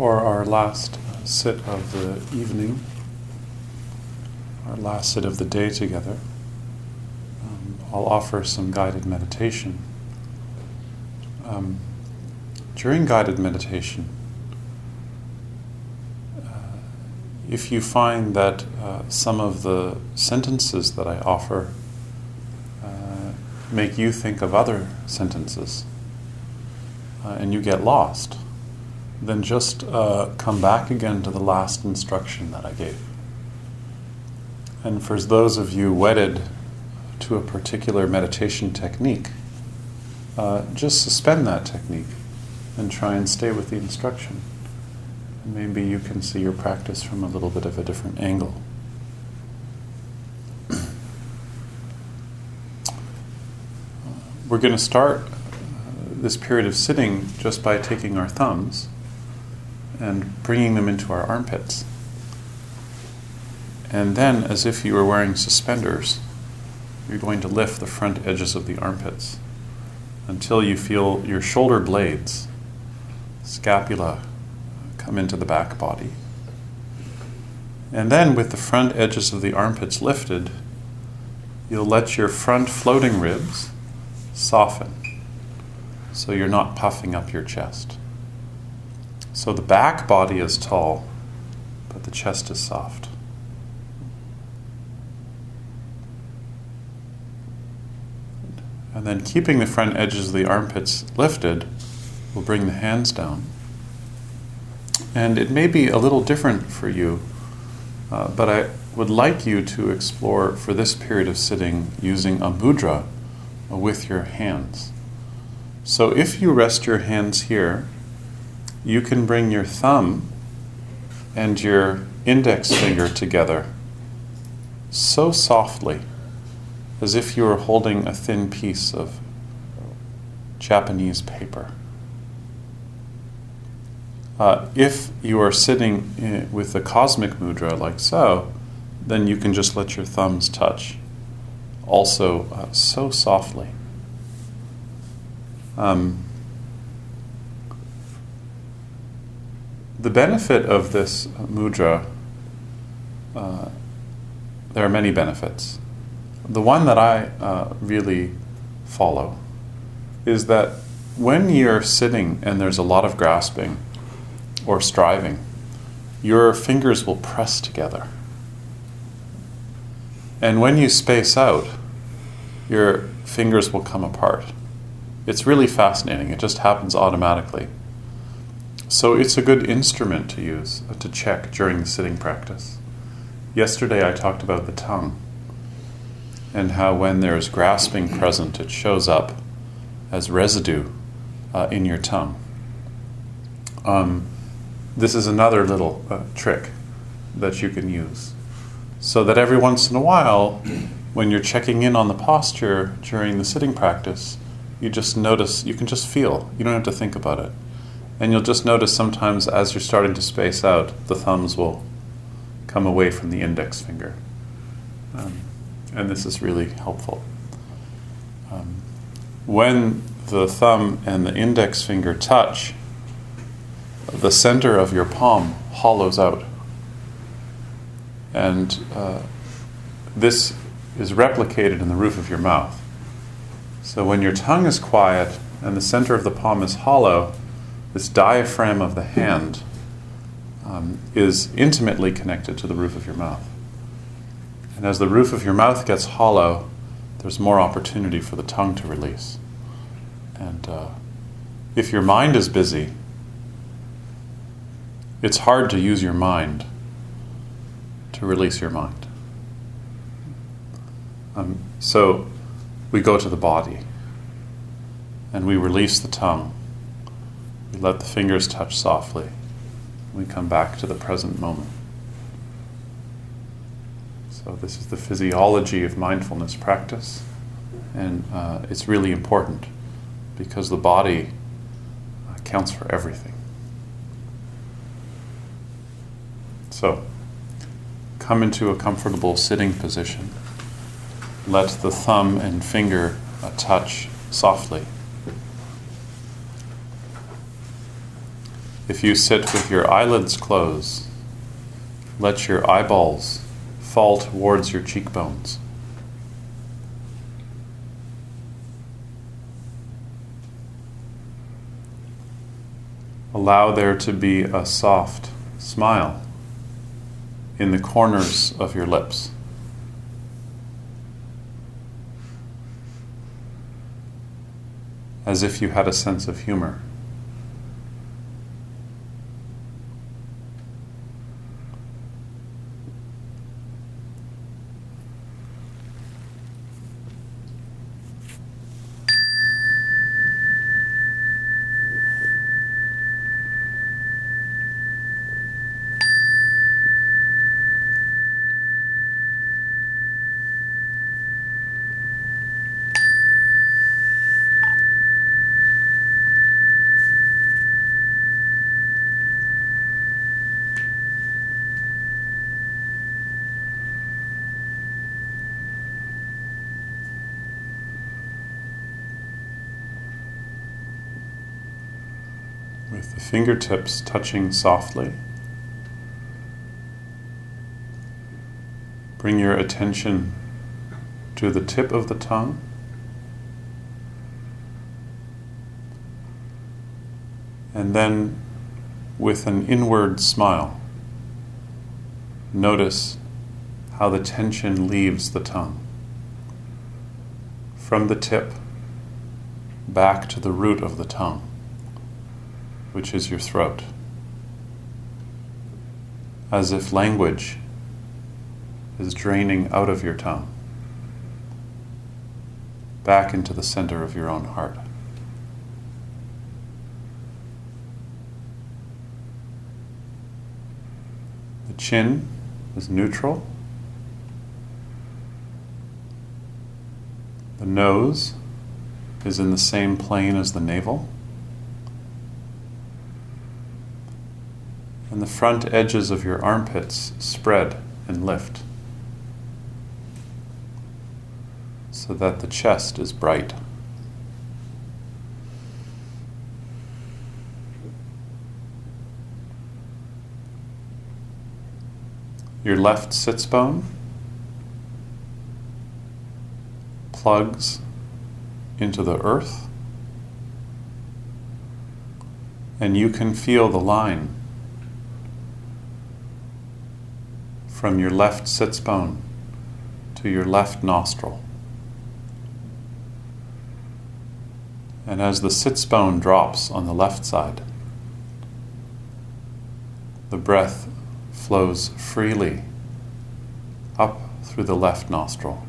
For our last sit of the evening, our last sit of the day together, um, I'll offer some guided meditation. Um, during guided meditation, uh, if you find that uh, some of the sentences that I offer uh, make you think of other sentences uh, and you get lost, then just uh, come back again to the last instruction that I gave. And for those of you wedded to a particular meditation technique, uh, just suspend that technique and try and stay with the instruction. And maybe you can see your practice from a little bit of a different angle. We're going to start uh, this period of sitting just by taking our thumbs and bringing them into our armpits. And then, as if you were wearing suspenders, you're going to lift the front edges of the armpits until you feel your shoulder blades, scapula, come into the back body. And then, with the front edges of the armpits lifted, you'll let your front floating ribs soften so you're not puffing up your chest. So the back body is tall, but the chest is soft. And then keeping the front edges of the armpits lifted, we'll bring the hands down. And it may be a little different for you, uh, but I would like you to explore for this period of sitting using a mudra with your hands. So if you rest your hands here, you can bring your thumb and your index finger together so softly as if you were holding a thin piece of Japanese paper. Uh, if you are sitting in, with the cosmic mudra like so, then you can just let your thumbs touch, also uh, so softly. Um, the benefit of this mudra, uh, there are many benefits. The one that I uh, really follow is that when you're sitting and there's a lot of grasping or striving, your fingers will press together. And when you space out, your fingers will come apart. It's really fascinating. It just happens automatically. So it's a good instrument to use, uh, to check during the sitting practice. Yesterday I talked about the tongue and how when there is grasping present, it shows up as residue uh, in your tongue. Um, this is another little uh, trick that you can use. So that every once in a while, when you're checking in on the posture during the sitting practice, you just notice, you can just feel, you don't have to think about it. And you'll just notice sometimes as you're starting to space out, the thumbs will come away from the index finger. Um, and this is really helpful. Um, when the thumb and the index finger touch, the center of your palm hollows out. And uh, this is replicated in the roof of your mouth. So when your tongue is quiet and the center of the palm is hollow, this diaphragm of the hand um, is intimately connected to the roof of your mouth. And as the roof of your mouth gets hollow, there's more opportunity for the tongue to release. And uh, if your mind is busy, it's hard to use your mind to release your mind. Um, so we go to the body and we release the tongue we let the fingers touch softly. We come back to the present moment. So, this is the physiology of mindfulness practice, and uh, it's really important because the body uh, counts for everything. So, come into a comfortable sitting position. Let the thumb and finger uh, touch softly. If you sit with your eyelids closed, let your eyeballs fall towards your cheekbones. Allow there to be a soft smile in the corners of your lips. As if you had a sense of humor. with the fingertips touching softly. Bring your attention to the tip of the tongue. And then, with an inward smile, notice how the tension leaves the tongue. From the tip back to the root of the tongue which is your throat. As if language is draining out of your tongue, back into the center of your own heart. The chin is neutral. The nose is in the same plane as the navel. And the front edges of your armpits spread and lift so that the chest is bright. Your left sits bone plugs into the earth, and you can feel the line from your left sits bone to your left nostril. And as the sits bone drops on the left side, the breath flows freely up through the left nostril.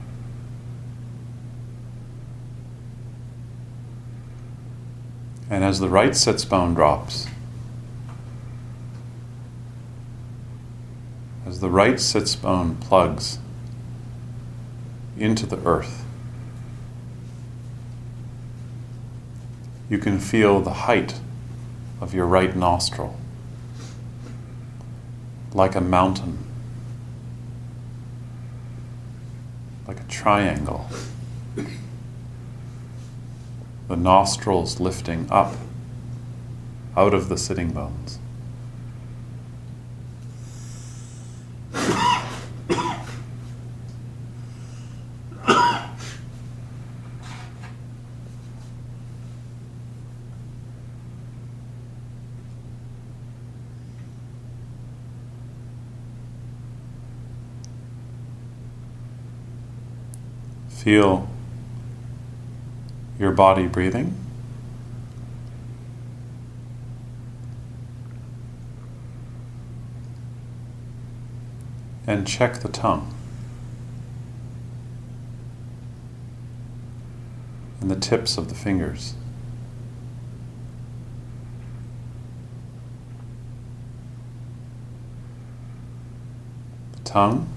And as the right sits bone drops, as the right sits bone plugs into the earth. You can feel the height of your right nostril like a mountain, like a triangle. The nostrils lifting up out of the sitting bones. Feel your body breathing. And check the tongue and the tips of the fingers. Tongue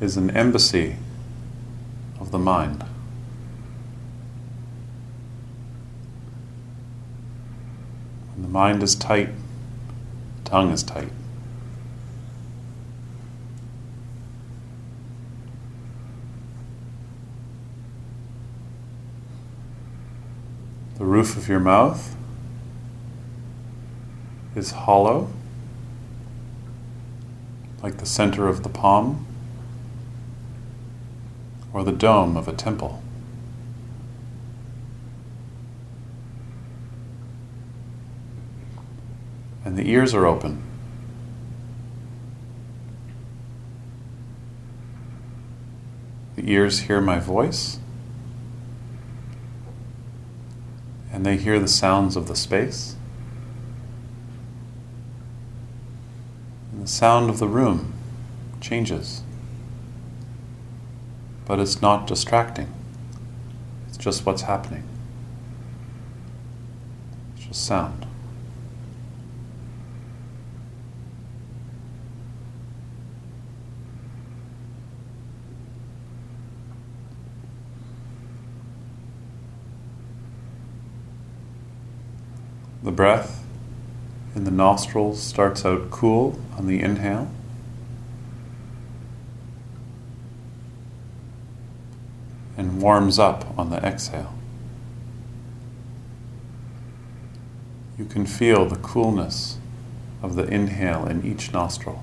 is an embassy of the mind. When the mind is tight, the tongue is tight. The roof of your mouth is hollow, like the center of the palm or the dome of a temple. And the ears are open. The ears hear my voice, and they hear the sounds of the space, and the sound of the room changes. But it's not distracting, it's just what's happening. It's just sound. The breath in the nostrils starts out cool on the inhale. And warms up on the exhale. You can feel the coolness of the inhale in each nostril.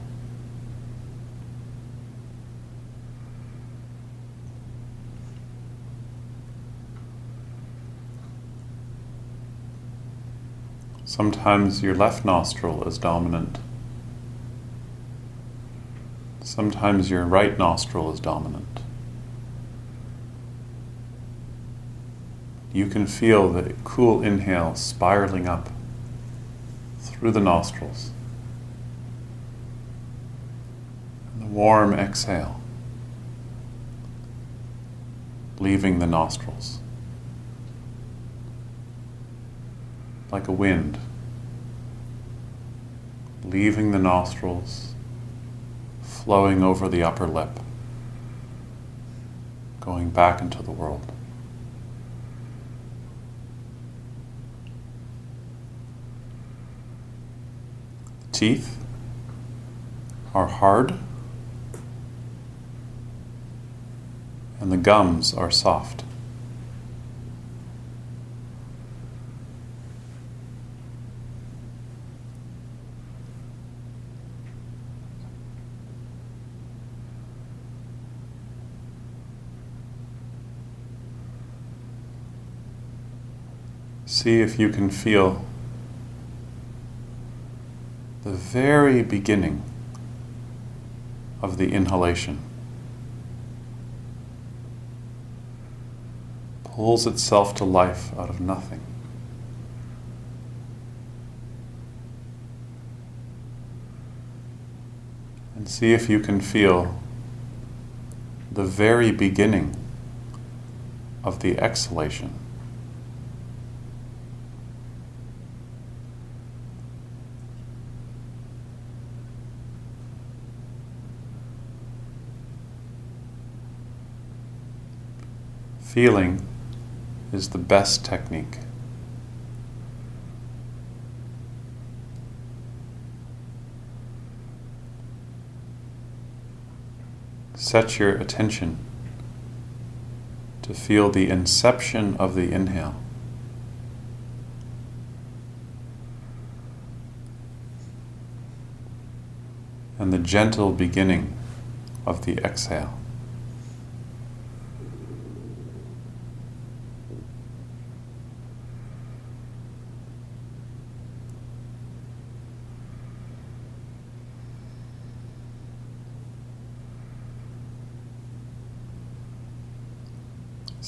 Sometimes your left nostril is dominant. Sometimes your right nostril is dominant. You can feel the cool inhale spiraling up through the nostrils. And the warm exhale leaving the nostrils. like a wind, leaving the nostrils, flowing over the upper lip, going back into the world. The teeth are hard and the gums are soft. See if you can feel the very beginning of the inhalation. Pulls itself to life out of nothing. And see if you can feel the very beginning of the exhalation. Feeling is the best technique. Set your attention to feel the inception of the inhale. And the gentle beginning of the exhale.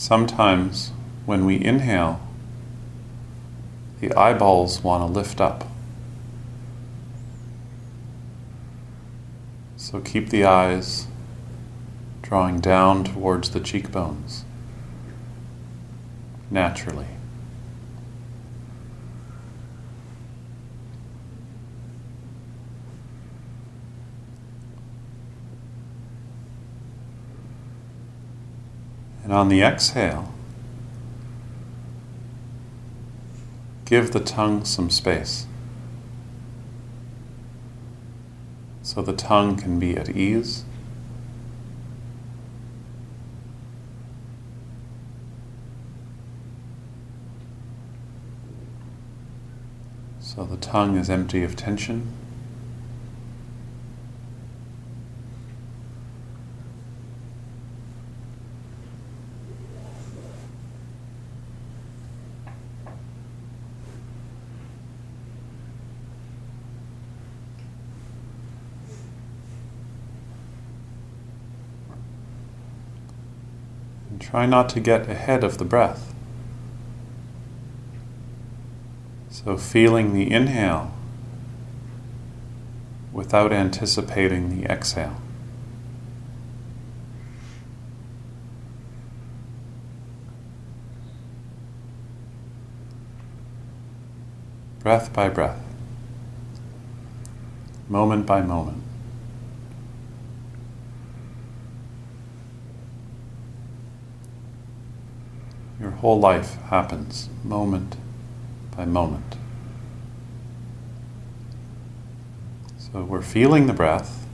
Sometimes when we inhale, the eyeballs want to lift up. So keep the eyes drawing down towards the cheekbones naturally. And on the exhale, give the tongue some space. So the tongue can be at ease. So the tongue is empty of tension. And try not to get ahead of the breath. So, feeling the inhale without anticipating the exhale. Breath by breath, moment by moment. Your whole life happens moment by moment. So we're feeling the breath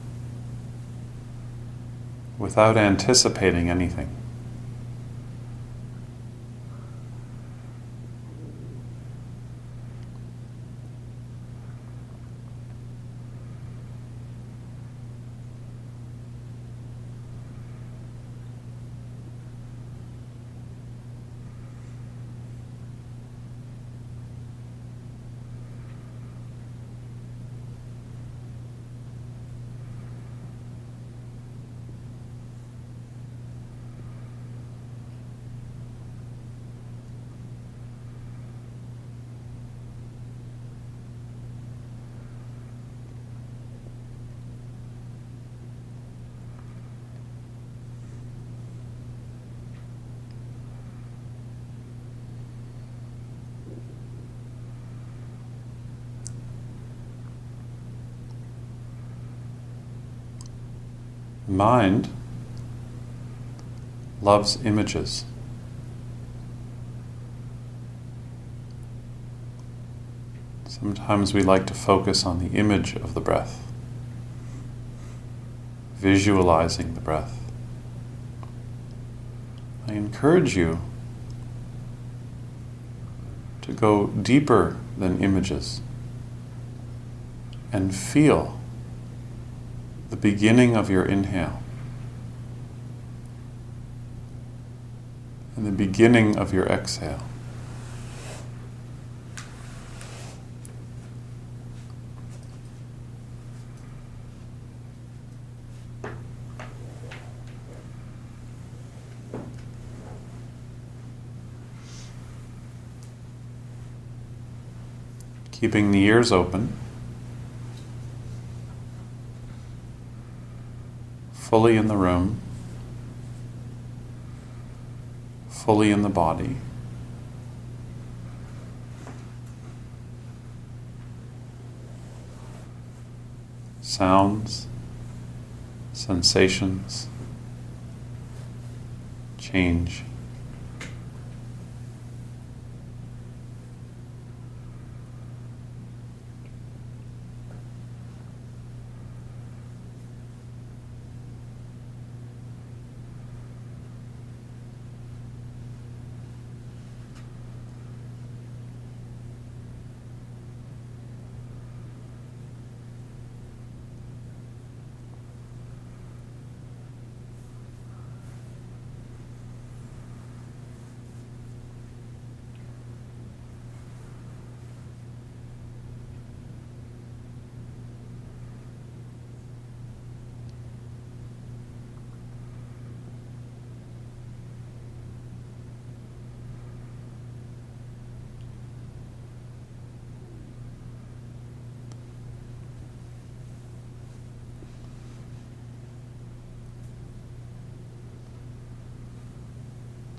without anticipating anything. Mind loves images. Sometimes we like to focus on the image of the breath, visualizing the breath. I encourage you to go deeper than images and feel the beginning of your inhale and the beginning of your exhale. Keeping the ears open. Fully in the room, fully in the body. Sounds, sensations, change.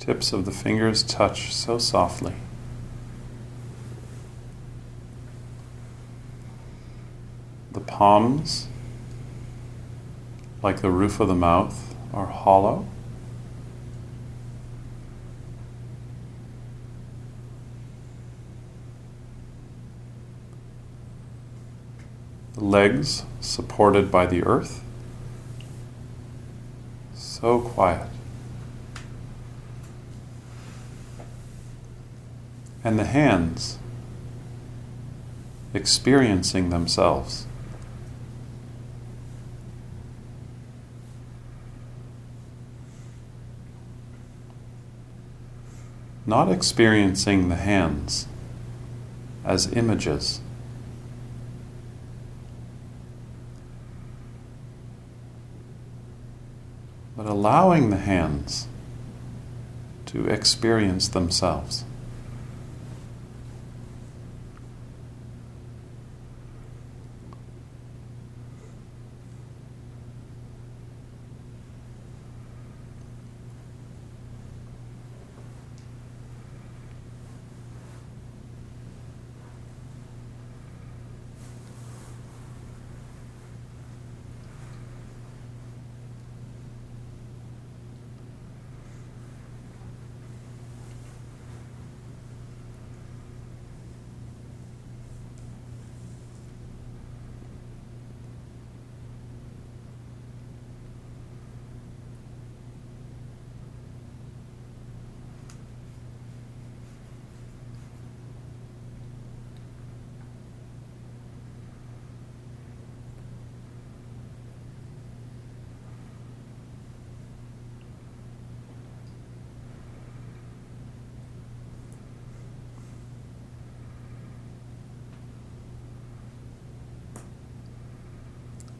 Tips of the fingers touch so softly. The palms, like the roof of the mouth, are hollow. The legs supported by the earth. So quiet. And the hands experiencing themselves. Not experiencing the hands as images. But allowing the hands to experience themselves.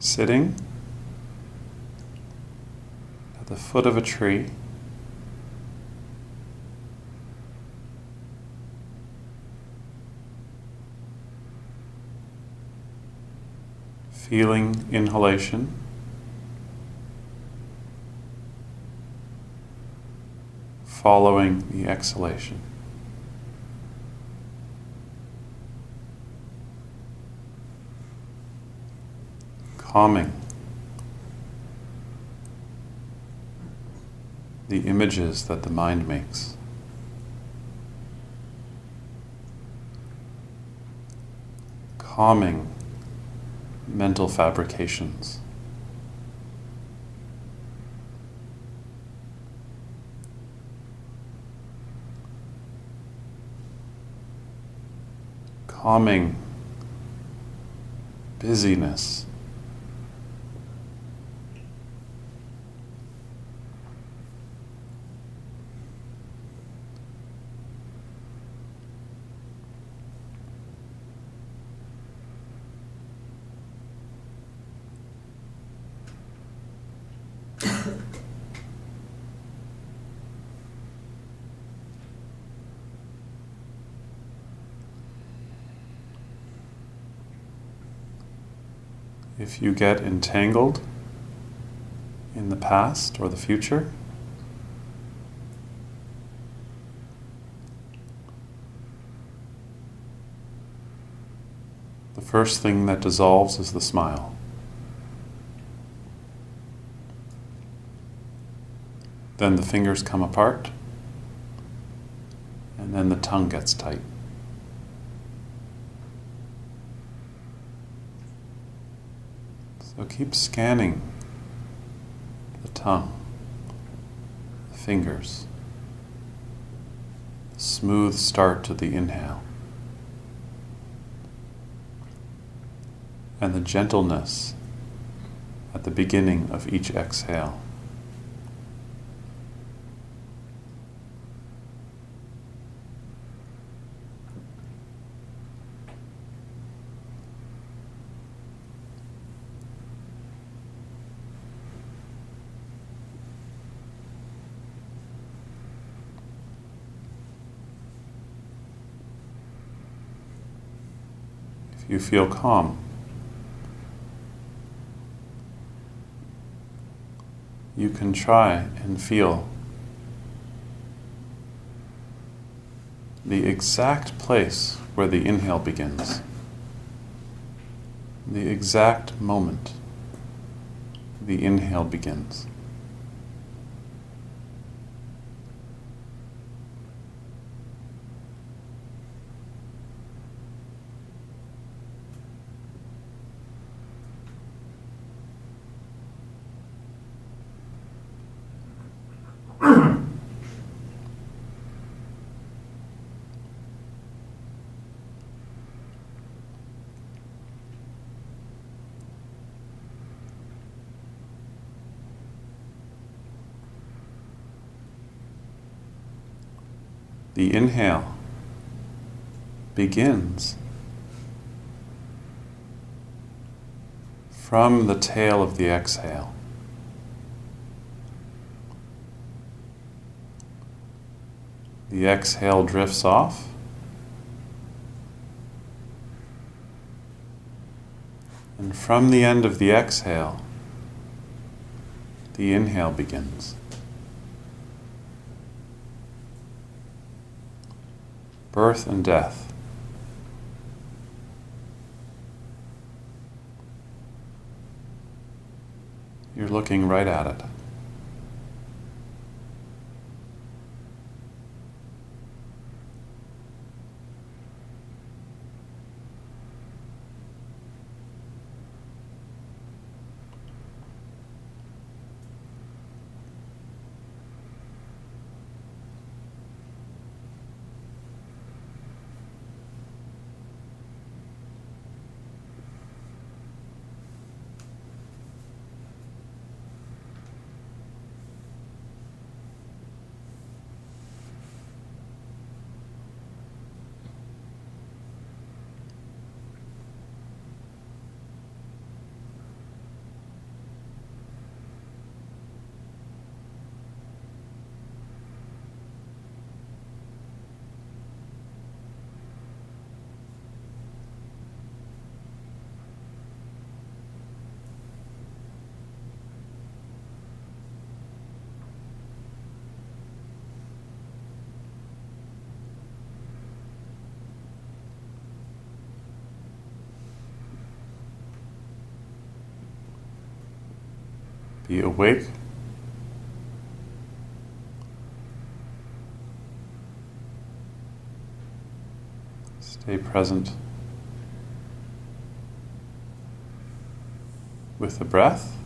Sitting at the foot of a tree. Feeling inhalation. Following the exhalation. Calming the images that the mind makes. Calming mental fabrications. Calming busyness. If you get entangled in the past or the future, the first thing that dissolves is the smile. Then the fingers come apart, and then the tongue gets tight. So keep scanning the tongue, the fingers, the smooth start to the inhale, and the gentleness at the beginning of each exhale. You feel calm. You can try and feel the exact place where the inhale begins, the exact moment the inhale begins. Begins from the tail of the exhale. The exhale drifts off. And from the end of the exhale, the inhale begins. Birth and death. You're looking right at it. Be awake. Stay present with the breath.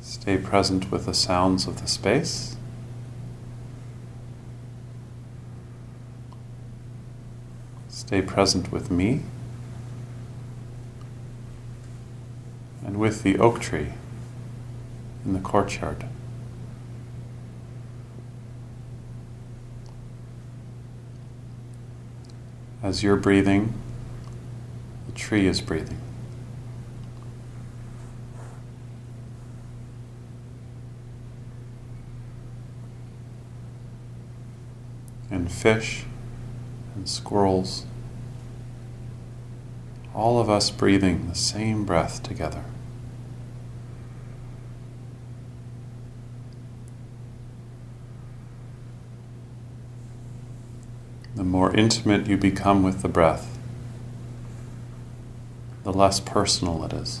Stay present with the sounds of the space. Stay present with me. and with the oak tree in the courtyard. As you're breathing, the tree is breathing. And fish and squirrels, all of us breathing the same breath together. The more intimate you become with the breath, the less personal it is.